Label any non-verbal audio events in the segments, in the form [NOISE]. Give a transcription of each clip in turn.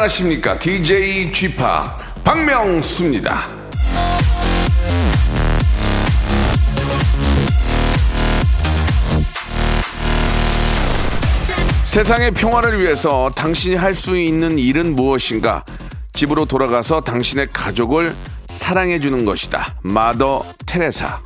안녕하십니까? DJ g p 박명수입니다. 세상의 평화를 위해서 당신이 할 수 있는 일은 무엇인가? 집으로 돌아가서 당신의 가족을 사랑해 주는 것이다. 마더 테레사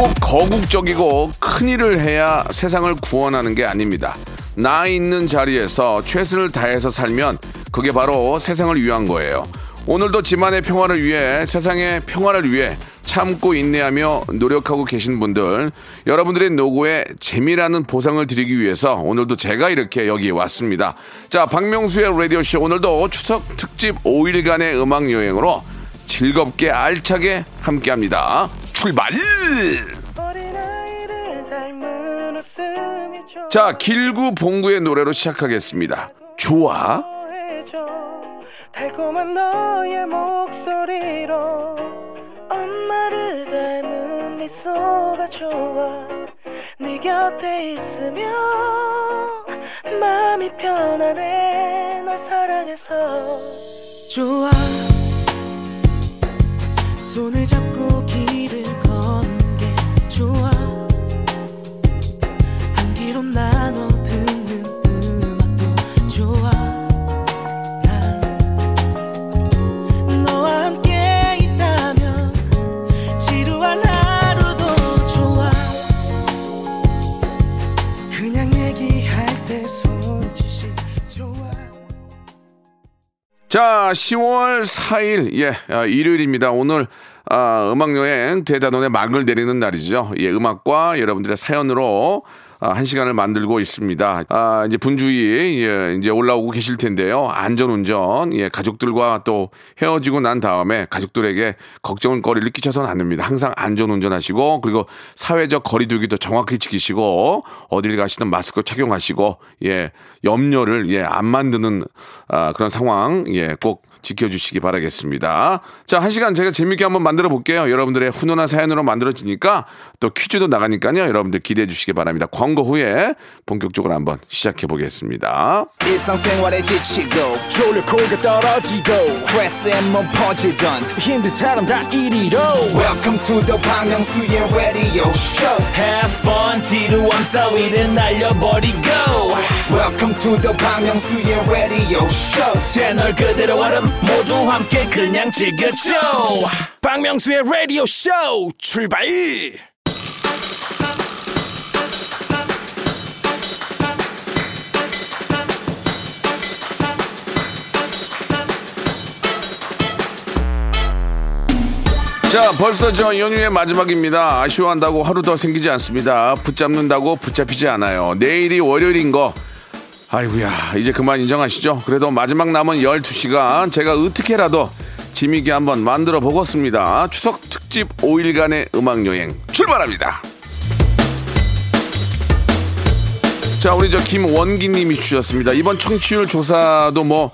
꼭 거국적이고 큰 일을 해야 세상을 구원하는 게 아닙니다. 나 있는 자리에서 최선을 다해서 살면 그게 바로 세상을 위한 거예요. 오늘도 집안의 평화를 위해 세상의 평화를 위해 참고 인내하며 노력하고 계신 분들 여러분들의 노고에 재미라는 보상을 드리기 위해서 오늘도 제가 이렇게 여기 왔습니다. 자 박명수의 라디오쇼 오늘도 추석 특집 5일간의 음악 여행으로 즐겁게 알차게 함께합니다. 출발! 자, 길구 봉구의 노래로 시작하겠습니다. 좋아. 달콤한 너의 목소리로 엄마를 닮은 미소가 좋아 네 곁에 있으면 마음이 편안해 널 사랑해서 좋아 손을 잡고 길을 걷는 게 좋아. 한 귀로 나눠 듣는 음악도 좋아. 난 너와 함께 있다면 지루한 하루도 좋아. 그냥 얘기할 때 손짓이 좋아. 자, 10월 4일, 예, 아, 일요일입니다. 오늘, 아, 음악여행 대단원의 막을 내리는 날이죠. 예, 음악과 여러분들의 사연으로 아, 한 시간을 만들고 있습니다. 아, 이제 분주히, 예, 이제 올라오고 계실 텐데요. 안전운전, 예, 가족들과 또 헤어지고 난 다음에 가족들에게 걱정거리를 끼쳐서는 안 됩니다. 항상 안전운전 하시고, 그리고 사회적 거리두기도 정확히 지키시고, 어딜 가시든 마스크 착용하시고, 예, 염려를, 예, 안 만드는, 아, 그런 상황, 예, 꼭 지켜주시기 바라겠습니다. 자, 한 시간 제가 재밌게 한번 만들어 볼게요. 여러분들의 훈훈한 사연으로 만들어지니까 또 퀴즈도 나가니까요. 여러분들 기대해 주시기 바랍니다. 광고 후에 본격적으로 한번 시작해 보겠습니다. 일상생활에 지치고, 졸려 코가 떨어지고, 스트레스에 몸 퍼지던, 힘든 사람 다 이리로. welcome to the Bang Myung-soo's radio show Have fun, 지루함 따위를 날려버리고. welcome to the Bang Myung-soo's radio show 채널 그대로 얼음 모두 함께 그냥 즐겨줘. 박명수의 라디오 쇼 출발 자, 벌써 저 연휴의 마지막입니다. 아쉬워한다고 하루 더 생기지 않습니다. 붙잡는다고 붙잡히지 않아요. 내일이 월요일인 거. 아이고야, 이제 그만 인정하시죠? 그래도 마지막 남은 12시간 제가 어떻게라도 재미있게 한번 만들어 보겠습니다. 추석 특집 5일간의 음악 여행 출발합니다. 자, 우리 저 김원기 님이 주셨습니다. 이번 청취율 조사도 뭐,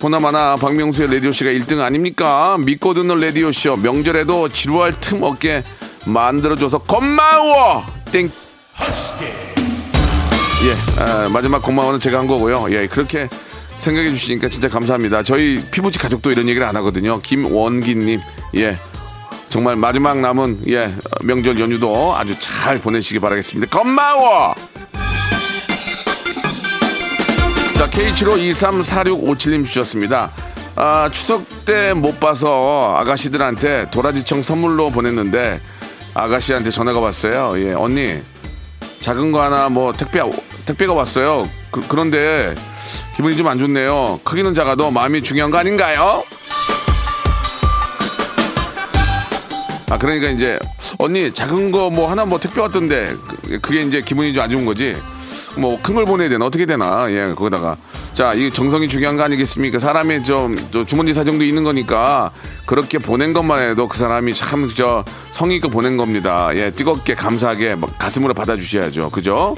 보나마나 박명수의 라디오쇼가 1등 아닙니까? 믿고 듣는 라디오 쇼. 명절에도 지루할 틈 없게 만들어줘서 고마워! 땡. 예, 아, 마지막 고마워는 제가 한 거고요. 예, 그렇게 생각해 주시니까 진짜 감사합니다. 저희 피부치 가족도 이런 얘기를 안 하거든요. 김원기 님. 예. 정말 마지막 남은 예 명절 연휴도 아주 잘 보내시기 바라겠습니다. 고마워. 자, K75234657님 주셨습니다. 아, 추석 때 못 봐서 아가씨들한테 도라지청 선물로 보냈는데 아가씨한테 전화가 왔어요. 예, 언니, 작은 거 하나 뭐 택배, 택배가 왔어요. 그, 그런데 기분이 좀 안 좋네요. 크기는 작아도 마음이 중요한 거 아닌가요? 아, 그러니까 이제 언니 작은 거 뭐 하나 뭐 택배 왔던데 그- 그게 이제 기분이 좀 안 좋은 거지. 뭐 큰 걸 보내야 되나 어떻게 되나 예 거기다가 자 이 정성이 중요한 거 아니겠습니까 사람의 좀, 저 주머니 사정도 있는 거니까 그렇게 보낸 것만 해도 그 사람이 참 저 성의껏 보낸 겁니다 예 뜨겁게 감사하게 막 가슴으로 받아주셔야죠 그죠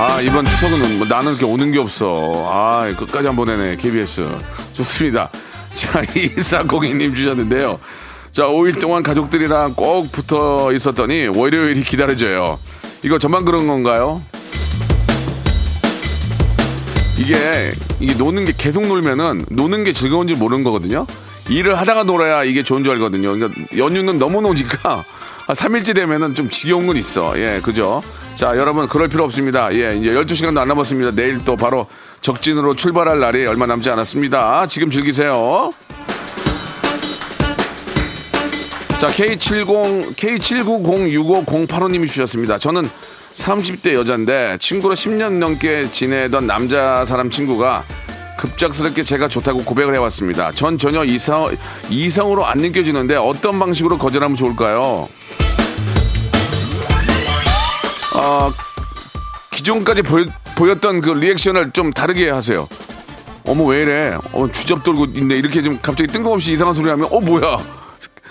아 이번 추석은 뭐 나는 이렇게 오는 게 없어 아 끝까지 한번 보내네 KBS 좋습니다 [LAUGHS] 자 이사공이님 주셨는데요 자 5일 동안 가족들이랑 꼭 붙어 있었더니 월요일이 기다려져요 이거 저만 그런 건가요? 이게 이게 노는 게 계속 놀면은 노는 게 즐거운 줄 모르는 거거든요. 일을 하다가 놀아야 이게 좋은 줄 알거든요. 그러니까 연휴는 너무 노니까 한 3일째 되면은 좀 지겨운 건 있어. 예, 그죠? 자, 여러분 그럴 필요 없습니다. 예, 이제 12시간도 안 남았습니다. 내일 또 바로 적진으로 출발할 날이 얼마 남지 않았습니다. 지금 즐기세요. 자, K70, K79065085님이 주셨습니다. 저는 30대 여잔데 친구로 10년 넘게 지내던 남자 사람 친구가 급작스럽게 제가 좋다고 고백을 해왔습니다. 전 전혀 이성, 이성으로 안 느껴지는데 어떤 방식으로 거절하면 좋을까요? 아, 기존까지 보였, 보였던 그 리액션을 좀 다르게 하세요. 어머 왜 이래? 어 주접 돌고 있네. 이렇게 좀 갑자기 뜬금없이 이상한 소리 하면 어 뭐야?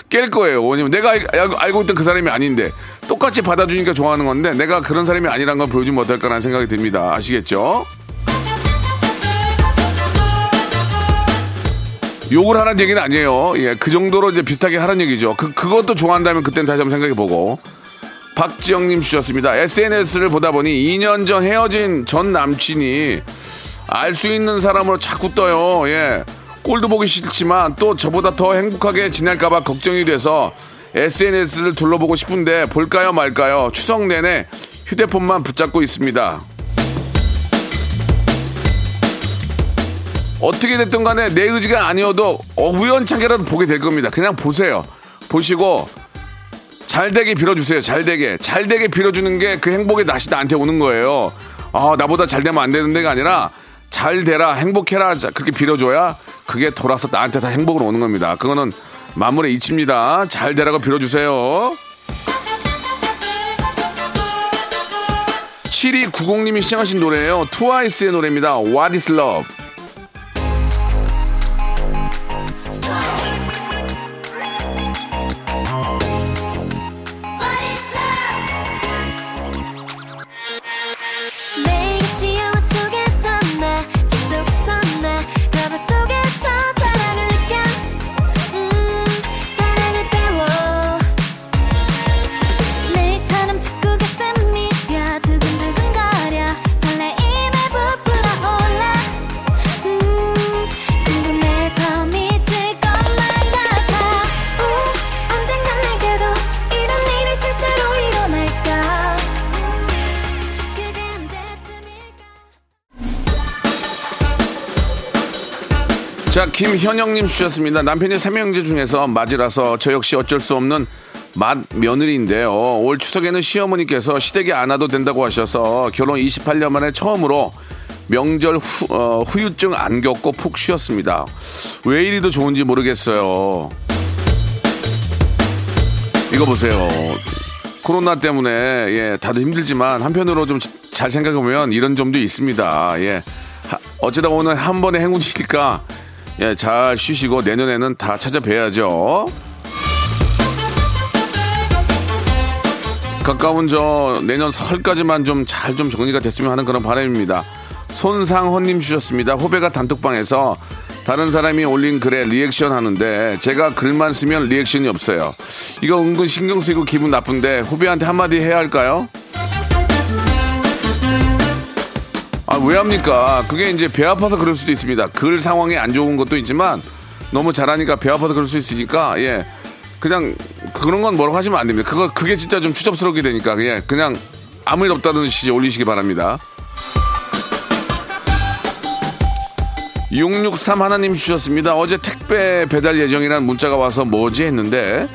깰 거예요. 왜냐면 내가 알, 알고, 알고 있던 그 사람이 아닌데 똑같이 받아주니까 좋아하는 건데 내가 그런 사람이 아니란 걸 보여주면 어떨까라는 생각이 듭니다. 아시겠죠? 욕을 하라는 얘기는 아니에요. 예, 그 정도로 이제 비슷하게 하라는 얘기죠. 그, 그것도 좋아한다면 그때는 다시 한번 생각해보고. 박지영님 주셨습니다. SNS를 보다 보니 2년 전 헤어진 전 남친이 알 수 있는 사람으로 자꾸 떠요. 예. 꼴도 보기 싫지만 또 저보다 더 행복하게 지낼까봐 걱정이 돼서 SNS를 둘러보고 싶은데 볼까요 말까요? 추석 내내 휴대폰만 붙잡고 있습니다. 어떻게 됐든 간에 내 의지가 아니어도 어, 우연찮게라도 보게 될 겁니다. 그냥 보세요. 보시고 잘 되게 빌어주세요. 잘 되게. 잘 되게 빌어주는 게 그 행복의 낯이 나한테 오는 거예요. 아, 나보다 잘 되면 안 되는 데가 아니라 잘 되라, 행복해라. 자, 그렇게 빌어줘야 그게 돌아서 나한테 다 행복으로 오는 겁니다. 그거는 마무리 이치입니다. 잘 되라고 빌어주세요. 7290님이 시청하신 노래예요. 트와이스의 노래입니다. What is love? 자, 김현영님 주셨습니다. 남편이 삼형제 중에서 맞이라서 저 역시 어쩔 수 없는 맏 며느리인데요. 올 추석에는 시어머니께서 시댁에 안 와도 된다고 하셔서 결혼 28년 만에 처음으로 명절 후, 어, 후유증 안 겪고 푹 쉬었습니다. 왜 이리 도 좋은지 모르겠어요. 이거 보세요. 코로나 때문에 예, 다들 힘들지만 한편으로 좀 잘 생각해 보면 이런 점도 있습니다. 예. 하- 어쩌다 오늘 한 번의 행운이니까 예, 잘 쉬시고 내년에는 다 찾아뵈야죠. 가까운 저 내년 설까지만 좀잘좀 정리가 됐으면 하는 그런 바람입니다. 손상헌님 주셨습니다. 후배가 단톡방에서 다른 사람이 올린 글에 리액션 하는데 제가 글만 쓰면 리액션이 없어요. 이거 은근 신경 쓰이고 기분 나쁜데 후배한테 한마디 해야 할까요? 아, 왜 합니까? 그게 이제 배 아파서 그럴 수도 있습니다. 글 상황이 안 좋은 것도 있지만 너무 잘하니까 배 아파서 그럴 수 있으니까 예. 그냥 그런 건 뭐라고 하시면 안 됩니다. 그거 그게 진짜 좀 추접스럽게 되니까 예. 그냥 아무 일 없다는 듯이 올리시기 바랍니다. 663 하나님 주셨습니다. 어제 택배 배달 예정이란 문자가 와서 뭐지 했는데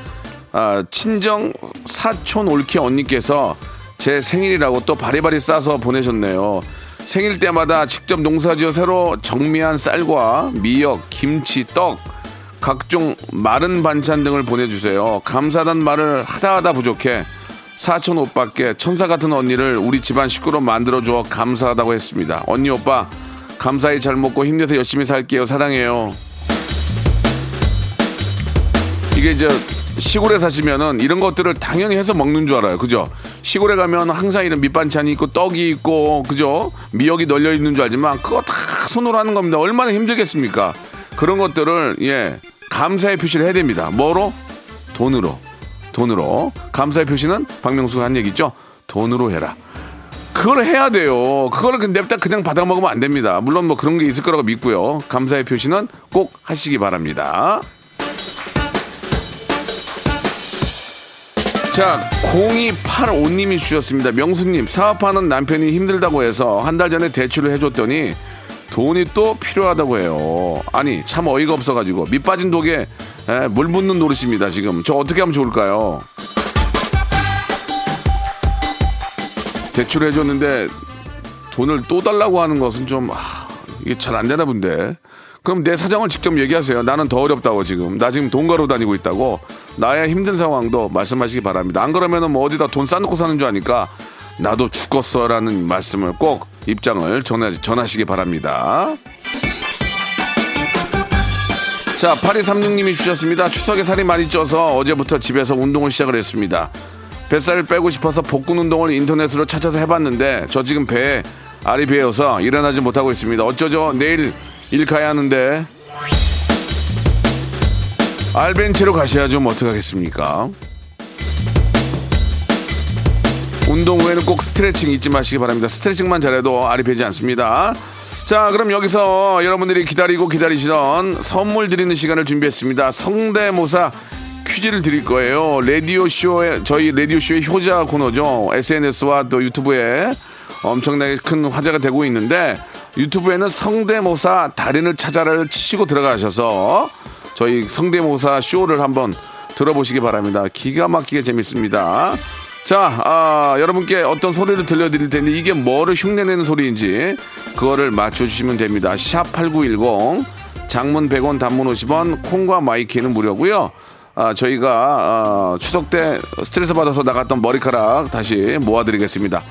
아, 친정 사촌 올키 언니께서 제 생일이라고 또 바리바리 싸서 보내셨네요. 생일 때마다 직접 농사지어 새로 정미한 쌀과 미역, 김치, 떡, 각종 마른 반찬 등을 보내주세요. 감사하단 말을 하다 하다 부족해 사촌 오빠께 천사 같은 언니를 우리 집안 식구로 만들어 주어 감사하다고 했습니다. 언니 오빠 감사히 잘 먹고 힘내서 열심히 살게요. 사랑해요. 이게 이제 시골에 사시면은 이런 것들을 당연히 해서 먹는 줄 알아요. 그죠? 시골에 가면 항상 이런 밑반찬이 있고 떡이 있고 그죠? 미역이 널려 있는 줄 알지만 그거 다 손으로 하는 겁니다. 얼마나 힘들겠습니까? 그런 것들을 예 감사의 표시를 해야 됩니다. 뭐로? 돈으로. 돈으로. 감사의 표시는 박명수가 한 얘기 있죠? 돈으로 해라. 그걸 해야 돼요. 그거를 그냥 냅다 그냥 받아 먹으면 안 됩니다. 물론 뭐 그런 게 있을 거라고 믿고요. 감사의 표시는 꼭 하시기 바랍니다. 자, 0285님이 주셨습니다. 명수님, 사업하는 남편이 힘들다고 해서 한 달 전에 대출을 해줬더니 돈이 또 필요하다고 해요. 아니, 참 어이가 없어가지고 밑 빠진 독에 에, 물 붓는 노릇입니다, 지금. 저 어떻게 하면 좋을까요? 대출을 해줬는데 돈을 또 달라고 하는 것은 좀, 아, 이게 잘 안 되나 본데. 그럼 내 사정을 직접 얘기하세요. 나는 더 어렵다고 지금. 나 지금 돈 가로 다니고 있다고. 나의 힘든 상황도 말씀하시기 바랍니다. 안 그러면은 뭐 어디다 돈 싸놓고 사는 줄 아니까 나도 죽었어라는 말씀을 꼭 입장을 전하, 전하시기 바랍니다. 자, 8236님이 주셨습니다. 추석에 살이 많이 쪄서 어제부터 집에서 운동을 시작을 했습니다. 뱃살을 빼고 싶어서 복근 운동을 인터넷으로 찾아서 해봤는데 저 지금 배에 알이 베어서 일어나지 못하고 있습니다. 어쩌죠? 내일 일 가야 하는데 알벤치로 가셔야죠. 뭐 어떡하겠습니까? 운동 후에는 꼭 스트레칭 잊지 마시기 바랍니다. 스트레칭만 잘해도 알이 배지 않습니다. 자, 그럼 여기서 여러분들이 기다리고 기다리시던 선물 드리는 시간을 준비했습니다. 성대모사 퀴즈를 드릴 거예요. 라디오쇼에, 저희 라디오쇼의 효자 코너죠. SNS와 또 유튜브에 엄청나게 큰 화제가 되고 있는데 유튜브에는 성대모사 달인을 찾아라를 치시고 들어가셔서 저희 성대모사 쇼를 한번 들어보시기 바랍니다. 기가 막히게 재밌습니다. 자, 아, 여러분께 어떤 소리를 들려드릴 텐데 이게 뭐를 흉내내는 소리인지 그거를 맞춰주시면 됩니다. 샵 8910 장문 100원 단문 50원 콩과 my K는 무료고요. 아, 저희가 아, 추석 때 스트레스 받아서 나갔던 머리카락 다시 모아드리겠습니다.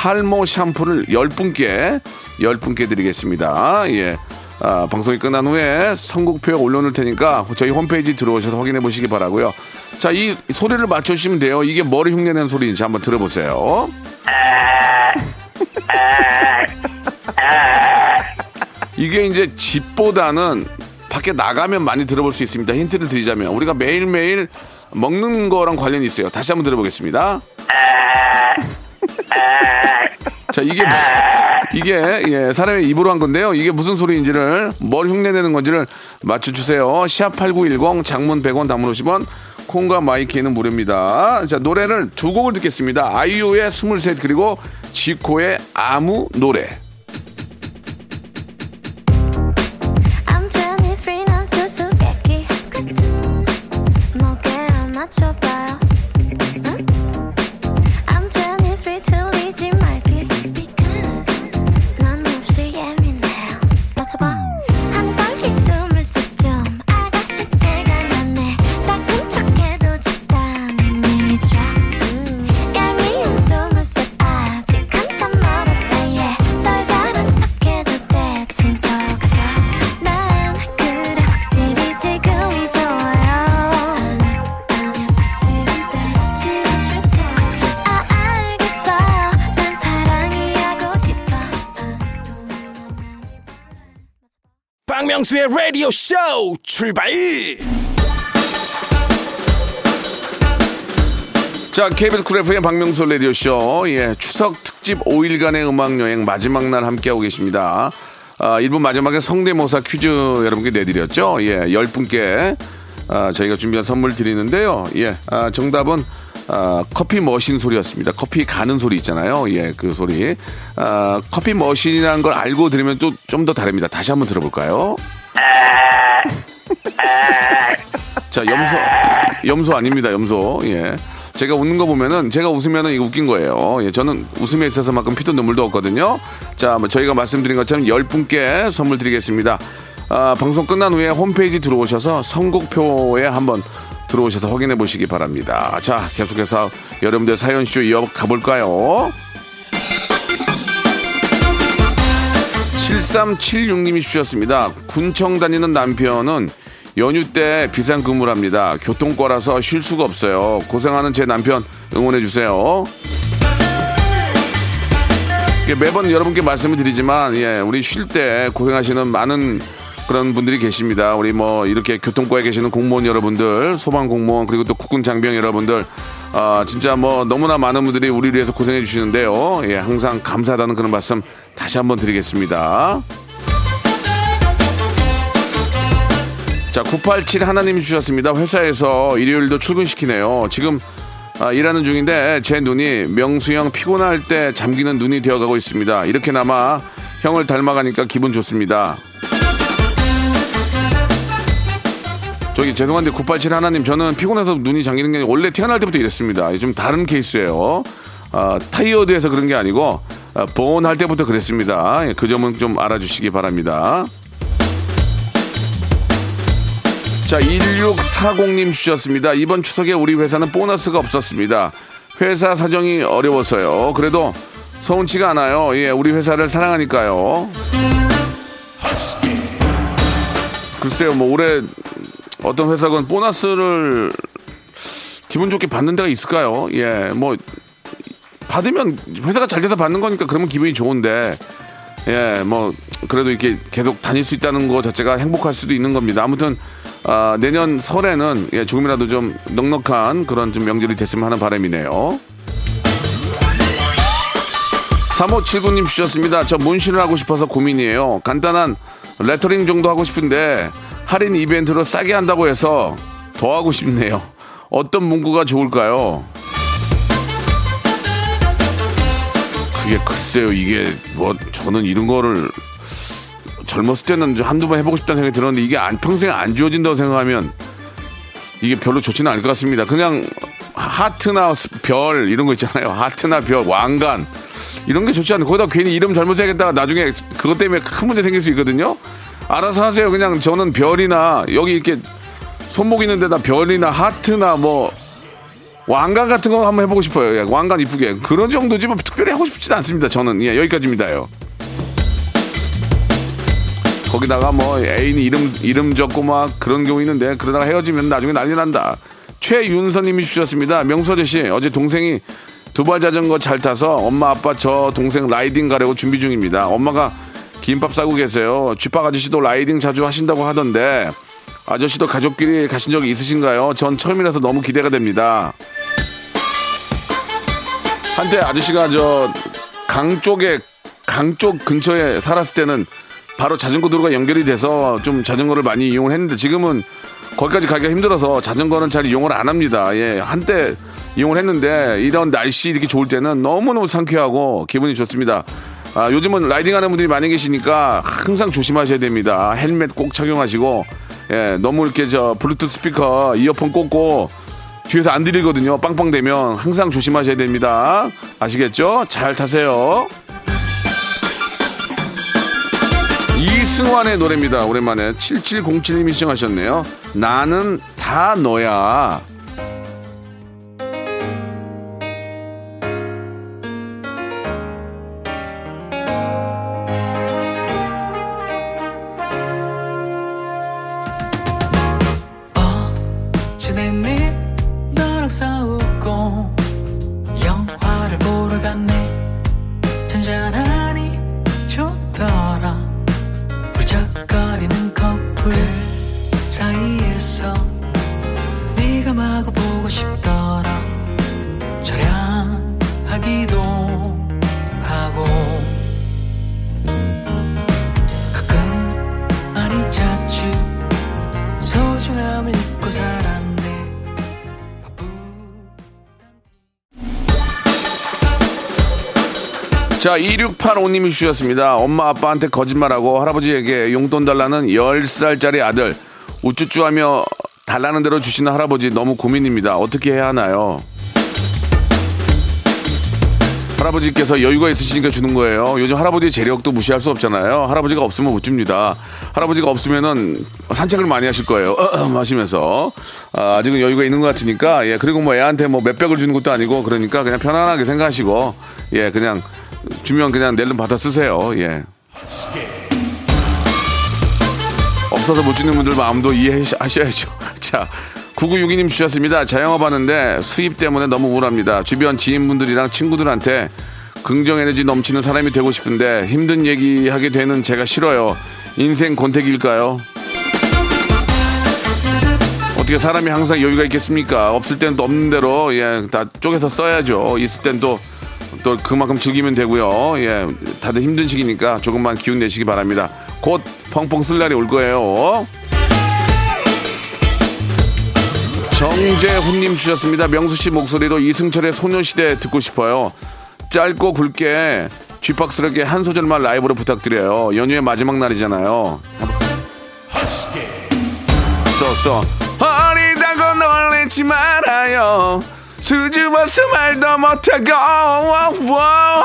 탈모 샴푸를 10분께 10분께 드리겠습니다. 예. 아, 방송이 끝난 후에 선곡표에 올려놓을 테니까 저희 홈페이지 들어오셔서 확인해 보시기 바라고요. 자, 이 소리를 맞춰주시면 돼요. 이게 뭘 흉내내는 소리인지 한번 들어보세요. 이게 이제 집보다는 밖에 나가면 많이 들어볼 수 있습니다. 힌트를 드리자면 우리가 매일매일 먹는 거랑 관련이 있어요. 다시 한번 들어보겠습니다. 자, 이게 뭐- 이게 예, 사람의 입으로 한 건데요. 이게 무슨 소리인지를 뭘 흉내내는 건지를 맞춰 주세요. 샵8910 장문 100원 단문 50원 콩과 my K는 무료입니다. 자, 노래를 두 곡을 듣겠습니다. 아이유의 23 그리고 지코의 아무 노래. I'm 23난 수수께끼 끝은 목에 안 맞춰봐 박명수의 라디오 쇼 출발 자, KBS 쿨 FM 박명수 라디오 쇼. 예, 추석 특집 5일간의 음악 여행 마지막 날 함께하고 계십니다. 아, 1부 마지막에 성대모사 퀴즈 여러분께 내드렸죠. 예, 10분께 아, 저희가 준비한 선물 드리는데요. 예, 아, 정답은 아, 커피 머신 소리였습니다. 커피 가는 소리 있잖아요. 예, 그 소리. 아, 커피 머신이라는 걸 알고 들으면 좀 더 다릅니다. 다시 한번 들어볼까요? 자, 염소, 염소 아닙니다, 염소. 예. 제가 웃는 거 보면은 제가 웃으면은 이거 웃긴 거예요. 예, 저는 웃음에 있어서만큼 피도 눈물도 없거든요. 자, 뭐 저희가 말씀드린 것처럼 10분께 선물 드리겠습니다. 아, 방송 끝난 후에 홈페이지 들어오셔서 선곡표에 한번 들어오셔서 확인해 보시기 바랍니다. 자, 계속해서 여러분들 사연 쇼 이어 가 볼까요? 7376님이 주셨습니다. 군청 다니는 남편은 연휴 때 비상 근무를 합니다. 교통과라서 쉴 수가 없어요. 고생하는 제 남편 응원해 주세요. 예, 매번 여러분께 말씀을 드리지만 예, 우리 쉴 때 고생하시는 많은 그런 분들이 계십니다. 우리 뭐 이렇게 교통과에 계시는 공무원 여러분들, 소방 공무원 그리고 또 국군 장병 여러분들 아 진짜 뭐 너무나 많은 분들이 우리를 위해서 고생해 주시는데요. 예, 항상 감사하다는 그런 말씀 다시 한번 드리겠습니다. 자, 987 하나님이 주셨습니다. 회사에서 일요일도 출근시키네요. 지금 아, 일하는 중인데 제 눈이 명수형 피곤할 때 잠기는 눈이 되어가고 있습니다. 이렇게나마 형을 닮아가니까 기분 좋습니다. 저기 죄송한데 987 하나님 저는 피곤해서 눈이 잠기는 게 원래 태어날 때부터 이랬습니다. 좀 다른 케이스예요. 아, 타이어드해서 그런 게 아니고 아, 보온할 때부터 그랬습니다. 예, 그 점은 좀 알아주시기 바랍니다. 자, 1640님 주셨습니다. 이번 추석에 우리 회사는 보너스가 없었습니다. 회사 사정이 어려워서요. 그래도 서운치가 않아요. 예, 우리 회사를 사랑하니까요. 글쎄요, 뭐 올해 어떤 회사건 보너스를 기분 좋게 받는 데가 있을까요? 예, 뭐 받으면 회사가 잘 돼서 받는 거니까 그러면 기분이 좋은데 예, 뭐 그래도 이렇게 계속 다닐 수 있다는 거 자체가 행복할 수도 있는 겁니다. 아무튼 아, 내년 설에는 예, 조금이라도 좀 넉넉한 그런 좀 명절이 됐으면 하는 바람이네요. 3579님 주셨습니다. 저 문신을 하고 싶어서 고민이에요. 간단한 레터링 정도 하고 싶은데 할인 이벤트로 싸게 한다고 해서 더 하고 싶네요. 어떤 문구가 좋을까요? 그게 글쎄요, 이게 뭐 저는 이런 거를 젊었을 때는 좀 한두 번 해보고 싶다는 생각이 들었는데 이게 안, 평생 안 지워진다고 생각하면 이게 별로 좋지는 않을 것 같습니다. 그냥 하트나 별 이런 거 있잖아요. 하트나 별, 왕관 이런 게 좋지 않아요. 거기다 괜히 이름 잘못 새겠다가 나중에 그것 때문에 큰 문제 생길 수 있거든요. 알아서 하세요. 그냥 저는 별이나 여기 이렇게 손목 있는 데다 별이나 하트나 뭐 왕관 같은 거 한번 해보고 싶어요. 예, 왕관 이쁘게 그런 정도지 뭐 특별히 하고 싶지는 않습니다. 저는 예, 여기까지입니다요. 거기다가 뭐 애인이 이름 이름 적고 막 그런 경우 있는데 그러다가 헤어지면 나중에 난리 난다. 최윤서님이 주셨습니다. 명수 아저씨 어제 동생이 두발 자전거 잘 타서 엄마 아빠 저 동생 라이딩 가려고 준비 중입니다. 엄마가 김밥 싸고 계세요. 쥐밥 아저씨도 라이딩 자주 하신다고 하던데 아저씨도 가족끼리 가신 적이 있으신가요? 전 처음이라서 너무 기대가 됩니다. 한때 아저씨가 저 강 쪽에 강 쪽 근처에 살았을 때는 바로 자전거 도로가 연결이 돼서 좀 자전거를 많이 이용을 했는데 지금은 거기까지 가기가 힘들어서 자전거는 잘 이용을 안 합니다. 예, 한때 이용을 했는데 이런 날씨 이렇게 좋을 때는 너무너무 상쾌하고 기분이 좋습니다. 아, 요즘은 라이딩 하는 분들이 많이 계시니까 항상 조심하셔야 됩니다. 헬멧 꼭 착용하시고, 예, 너무 이렇게 저 블루투스 스피커 이어폰 꽂고 뒤에서 안 들리거든요. 빵빵 되면 항상 조심하셔야 됩니다. 아시겠죠? 잘 타세요. 이승환의 노래입니다. 오랜만에 7707님이 시청하셨네요. 나는 다 너야. 자, 2685님이 주셨습니다. 엄마 아빠한테 거짓말하고 할아버지에게 용돈 달라는 10살짜리 아들. 우쭈쭈 하며 달라는 대로 주시는 할아버지 너무 고민입니다. 어떻게 해야 하나요? 할아버지께서 여유가 있으시니까 주는 거예요. 요즘 할아버지 재력도 무시할 수 없잖아요. 할아버지가 없으면 못 줍니다. 할아버지가 없으면은 산책을 많이 하실 거예요. [CLEARS THROAT] 하시면서 아, 아직은 여유가 있는 것 같으니까 예 그리고 뭐 애한테 뭐 몇백을 주는 것도 아니고 그러니까 그냥 편안하게 생각하시고 예 그냥 주면 그냥 낼름 받아 쓰세요. 예. 없어서 못 주는 분들 마음도 이해하셔야죠. [LAUGHS] 자, 9962님 주셨습니다. 자영업 하는데 수입 때문에 너무 우울합니다. 주변 지인분들이랑 친구들한테 긍정 에너지 넘치는 사람이 되고 싶은데 힘든 얘기 하게 되는 제가 싫어요. 인생 권태기일까요? 어떻게 사람이 항상 여유가 있겠습니까? 없을 땐 또 없는 대로 예, 다 쪼개서 써야죠. 있을 땐 또 또 그만큼 즐기면 되고요. 예, 다들 힘든 시기니까 조금만 기운 내시기 바랍니다. 곧 펑펑 쓸 날이 올 거예요. 정재훈님 주셨습니다. 명수 씨 목소리로 이승철의 소녀시대 듣고 싶어요. 짧고 굵게 쥐팍스럽게 한 소절만 라이브로 부탁드려요. 연휴의 마지막 날이잖아요. 써써 어리다고 놀리지 말아요. 수줍어서 말도 못하고 와.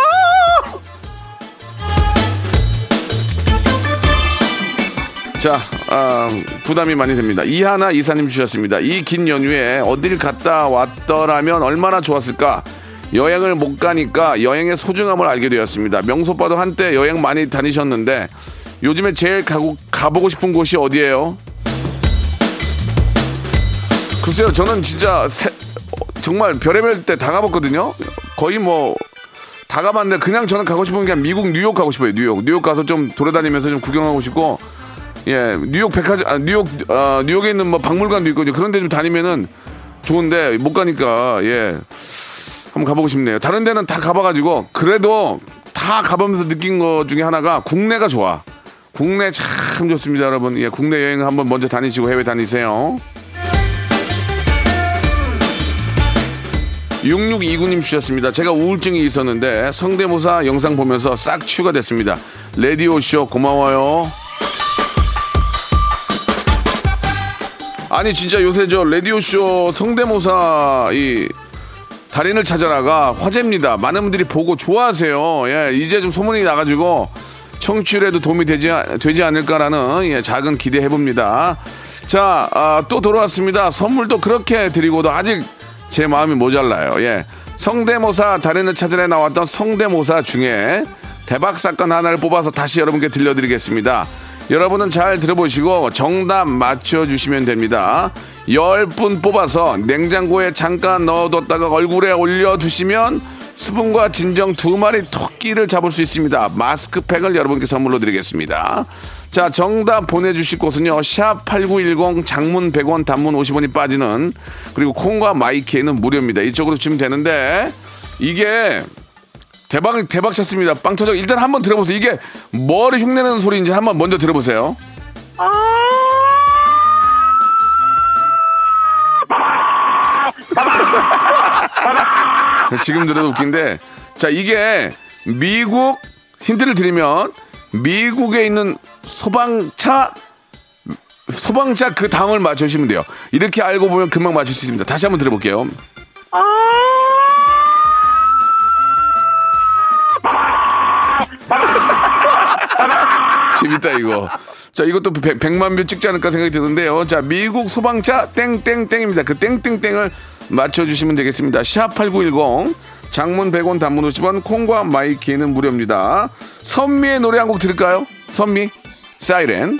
자, 아, 부담이 많이 됩니다. 이하나 이사님 주셨습니다. 이 긴 연휴에 어딜 갔다 왔더라면 얼마나 좋았을까? 여행을 못 가니까 여행의 소중함을 알게 되었습니다. 명소빠도 한때 여행 많이 다니셨는데 요즘에 제일 가고, 가보고 싶은 곳이 어디예요? 글쎄요, 저는 진짜 세- 어, 정말 별의별 때 다 가봤거든요. 거의 뭐 다 가봤는데 그냥 저는 가고 싶은 게 미국 뉴욕 가고 싶어요. 뉴욕. 뉴욕 가서 좀 돌아다니면서 좀 구경하고 싶고 예, 뉴욕 백화점, 아, 뉴욕, 아, 뉴욕에 있는 뭐 박물관도 있거든요. 그런 데 좀 다니면은 좋은데 못 가니까 예, 한번 가보고 싶네요. 다른 데는 다 가봐가지고 그래도 다 가보면서 느낀 것 중에 하나가 국내가 좋아. 국내 참 좋습니다, 여러분. 예, 국내 여행 한번 먼저 다니시고 해외 다니세요. 6629님 주셨습니다. 제가 우울증이 있었는데 성대모사 영상 보면서 싹 치유가 됐습니다. 레디오쇼 고마워요. 아니 진짜 요새 저 라디오쇼 성대모사 이 달인을 찾아라가 화제입니다. 많은 분들이 보고 좋아하세요. 예, 이제 좀 소문이 나가지고 청취율에도 도움이 되지, 되지 않을까라는 예, 작은 기대 해봅니다. 자, 아, 또 돌아왔습니다. 선물도 그렇게 드리고도 아직 제 마음이 모자라요. 예. 성대모사 달인을 찾아내 나왔던 성대모사 중에 대박 사건 하나를 뽑아서 다시 여러분께 들려드리겠습니다. 여러분은 잘 들어보시고 정답 맞춰주시면 됩니다. 10분 뽑아서 냉장고에 잠깐 넣어뒀다가 얼굴에 올려두시면 수분과 진정 두 마리 토끼를 잡을 수 있습니다. 마스크팩을 여러분께 선물로 드리겠습니다. 자, 정답 보내주실 곳은요. 샵 8910 장문 100원 단문 50원이 빠지는 그리고 콩과 마이키에는 무료입니다. 이쪽으로 주면 되는데 이게 대박 대박 쳤습니다. 빵 터져. 일단 한번 들어보세요. 이게 뭐를 흉내내는 소리인지 한번 먼저 들어보세요. 지금 들어도 웃긴데 자 이게 미국 힌트를 드리면 미국에 있는 소방차 소방차 그 다음을 맞추시면 돼요. 이렇게 알고 보면 금방 맞출 수 있습니다. 다시 한번 들어볼게요. [LAUGHS] 재밌다 이거. 자 이것도 100, 만뷰 찍지 않을까 생각이 드는데요. 자 미국 소방차 땡땡땡입니다. 그 땡땡땡을 맞춰주시면 되겠습니다. 샵8910 장문 100원 단문 50원 콩과 마이키는 무료입니다. 선미의 노래 한 곡 들을까요? 선미 사이렌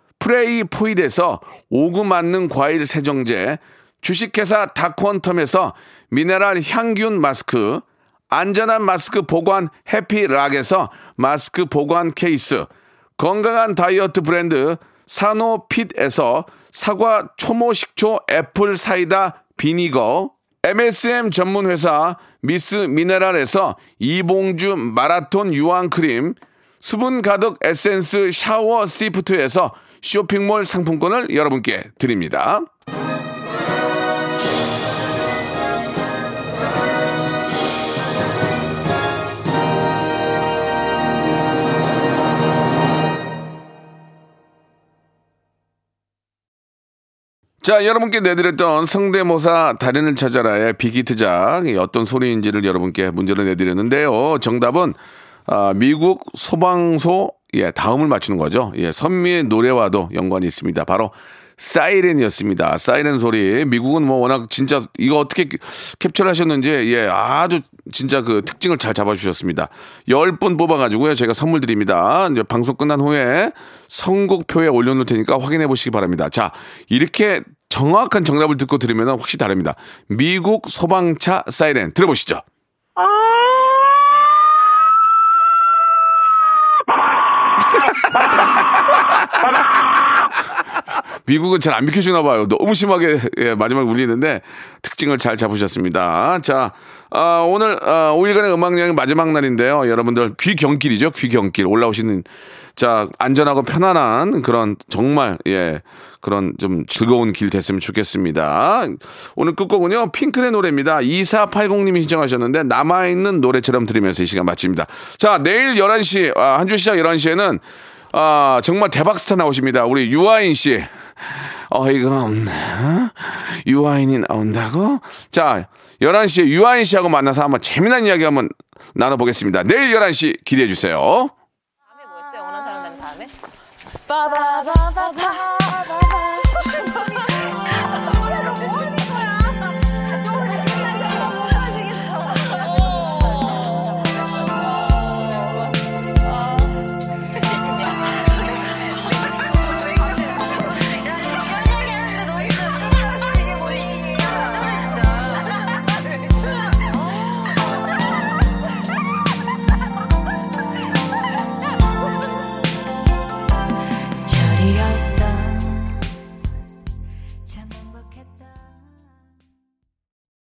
프레이 포이드에서 오구 맞는 과일 세정제, 주식회사 다콘텀에서 미네랄 항균 마스크, 안전한 마스크 보관 해피락에서 마스크 보관 케이스, 건강한 다이어트 브랜드 사노핏에서 사과 초모 식초 apple cider vinegar, MSM 전문 회사 미스 미네랄에서 이봉주 마라톤 유황 크림, 수분 가득 에센스 샤워 시프트에서 쇼핑몰 상품권을 여러분께 드립니다. 자, 여러분께 내드렸던 성대모사 달인을 찾아라의 비기트작 이 어떤 소리인지를 여러분께 문제로 내드렸는데요. 정답은 아, 미국 소방소 예, 다음을 맞추는 거죠. 예, 선미의 노래와도 연관이 있습니다. 바로 사이렌이었습니다. 사이렌 소리. 미국은 뭐 워낙 진짜 이거 어떻게 캡처를 하셨는지 예, 아주 진짜 그 특징을 잘 잡아주셨습니다. 10분 뽑아가지고요. 제가 선물 드립니다. 이제 방송 끝난 후에 선곡표에 올려놓을 테니까 확인해 보시기 바랍니다. 자, 이렇게 정확한 정답을 듣고 들으면 확실히 다릅니다. 미국 소방차 사이렌 들어보시죠. 미국은 잘 안 비켜주나 봐요. 너무 심하게 예, 마지막 울리는데 특징을 잘 잡으셨습니다. 자, 아, 오늘 아, 5일간의 음악 여행 마지막 날인데요. 여러분들 귀경길이죠. 귀경길 올라오시는 자 안전하고 편안한 그런 정말 예 그런 좀 즐거운 길 됐으면 좋겠습니다. 오늘 끝곡은요 핑클의 노래입니다. 2480님이 신청하셨는데 남아있는 노래처럼 들으면서 이 시간 마칩니다. 자 내일 11시 아, 한주 시작 11시에는 아, 정말 대박 스타 나오십니다. 우리 유아인 씨. 어이가 없네. 유아인이 나온다고? 자, 11시에 유아인 씨하고 만나서 한번 재미난 이야기 한번 나눠보겠습니다. 내일 11시 기대해주세요. 다음에 뭐 있어요? 원하는 사람 다음에?